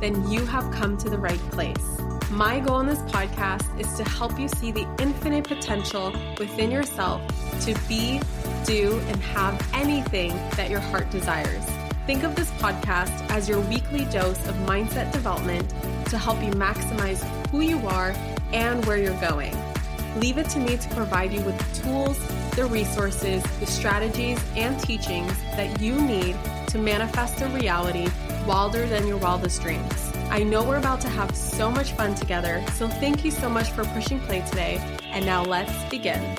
then you have come to the right place. My goal in this podcast is to help you see the infinite potential within yourself to be, do, and have anything that your heart desires. Think of this podcast as your weekly dose of mindset development to help you maximize who you are and where you're going. Leave it to me to provide you with the tools, the resources, the strategies, and teachings that you need to manifest a reality wilder than your wildest dreams. I know we're about to have so much fun together, so thank you so much for pushing play today. And now let's begin.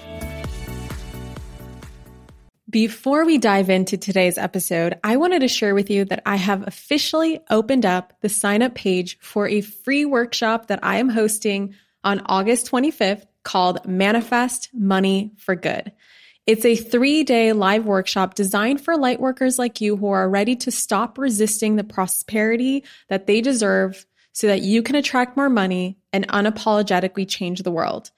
Before we dive into today's episode, I wanted to share with you that I have officially opened up the sign up page for a free workshop that I am hosting on August 25th called Manifest Money for Good. It's a three day live workshop designed for light workers like you who are ready to stop resisting the prosperity that they deserve so that you can attract more money and unapologetically change the world.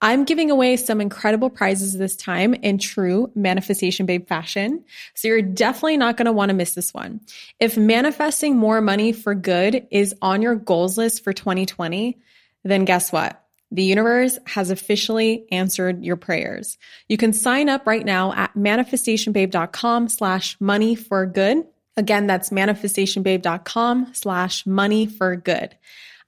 I'm giving away some incredible prizes this time in true manifestation babe fashion. So you're definitely not going to want to miss this one. If manifesting more money for good is on your goals list for 2020, then guess what? The universe has officially answered your prayers. You can sign up right now at manifestationbabe.com slash money for good. Again, that's manifestationbabe.com slash money for good.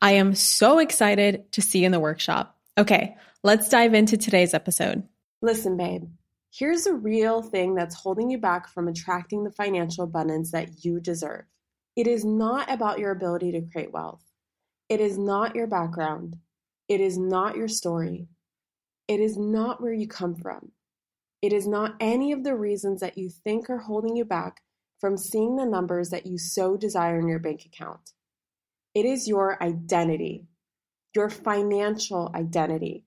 I am so excited to see you in the workshop. Okay, let's dive into today's episode. Listen, babe, here's a real thing that's holding you back from attracting the financial abundance that you deserve. It is not about your ability to create wealth. It is not your background. It is not your story. It is not where you come from. It is not any of the reasons that you think are holding you back from seeing the numbers that you so desire in your bank account. It is your identity your financial identity.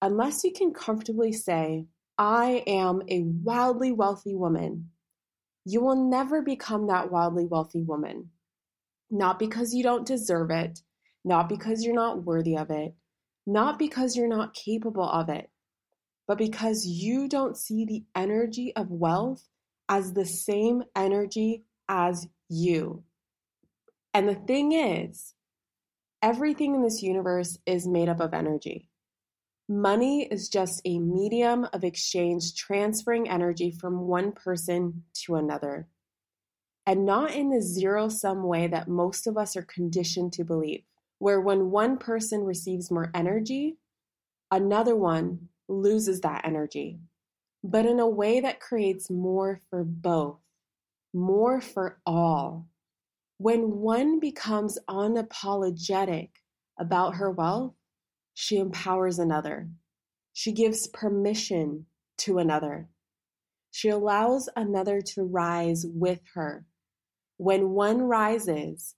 Unless you can comfortably say, I am a wildly wealthy woman, you will never become that wildly wealthy woman. Not because you don't deserve it, not because you're not worthy of it, not because you're not capable of it, but because you don't see the energy of wealth as the same energy as you. And the thing is, Everything in this universe is made up of energy. Money is just a medium of exchange transferring energy from one person to another. And not in the zero sum way that most of us are conditioned to believe, where when one person receives more energy, another one loses that energy, but in a way that creates more for both, more for all. When one becomes unapologetic about her wealth, she empowers another. She gives permission to another. She allows another to rise with her. When one rises,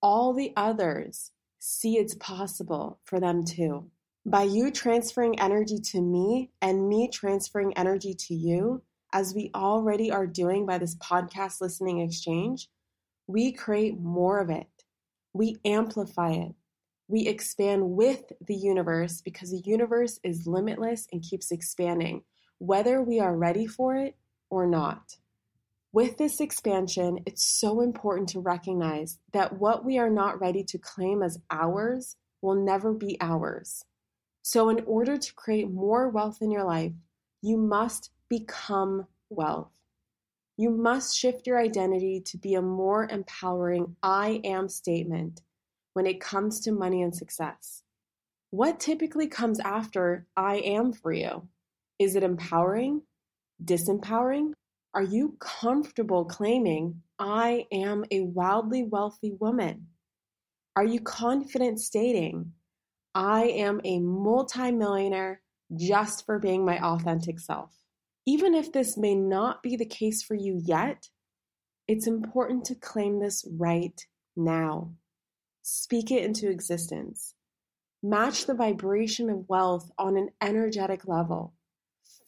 all the others see it's possible for them too. By you transferring energy to me and me transferring energy to you, as we already are doing by this podcast listening exchange, we create more of it. We amplify it. We expand with the universe because the universe is limitless and keeps expanding, whether we are ready for it or not. With this expansion, it's so important to recognize that what we are not ready to claim as ours will never be ours. So, in order to create more wealth in your life, you must become wealth. You must shift your identity to be a more empowering I am statement when it comes to money and success. What typically comes after I am for you? Is it empowering? Disempowering? Are you comfortable claiming I am a wildly wealthy woman? Are you confident stating I am a multimillionaire just for being my authentic self? Even if this may not be the case for you yet, it's important to claim this right now. Speak it into existence. Match the vibration of wealth on an energetic level.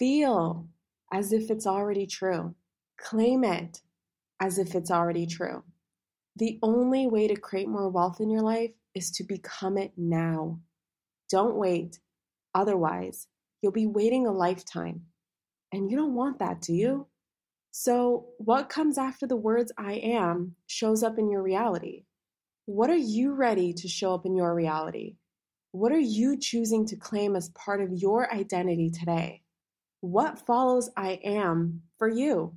Feel as if it's already true. Claim it as if it's already true. The only way to create more wealth in your life is to become it now. Don't wait. Otherwise, you'll be waiting a lifetime. And you don't want that, do you? So, what comes after the words I am shows up in your reality. What are you ready to show up in your reality? What are you choosing to claim as part of your identity today? What follows I am for you?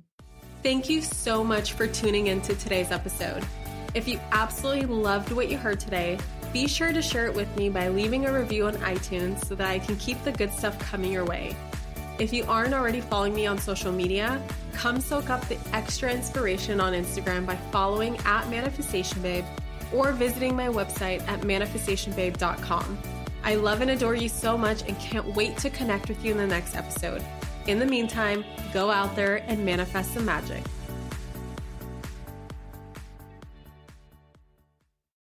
Thank you so much for tuning into today's episode. If you absolutely loved what you heard today, be sure to share it with me by leaving a review on iTunes so that I can keep the good stuff coming your way. If you aren't already following me on social media, come soak up the extra inspiration on Instagram by following at Manifestation Babe or visiting my website at manifestationbabe.com. I love and adore you so much and can't wait to connect with you in the next episode. In the meantime, go out there and manifest some magic.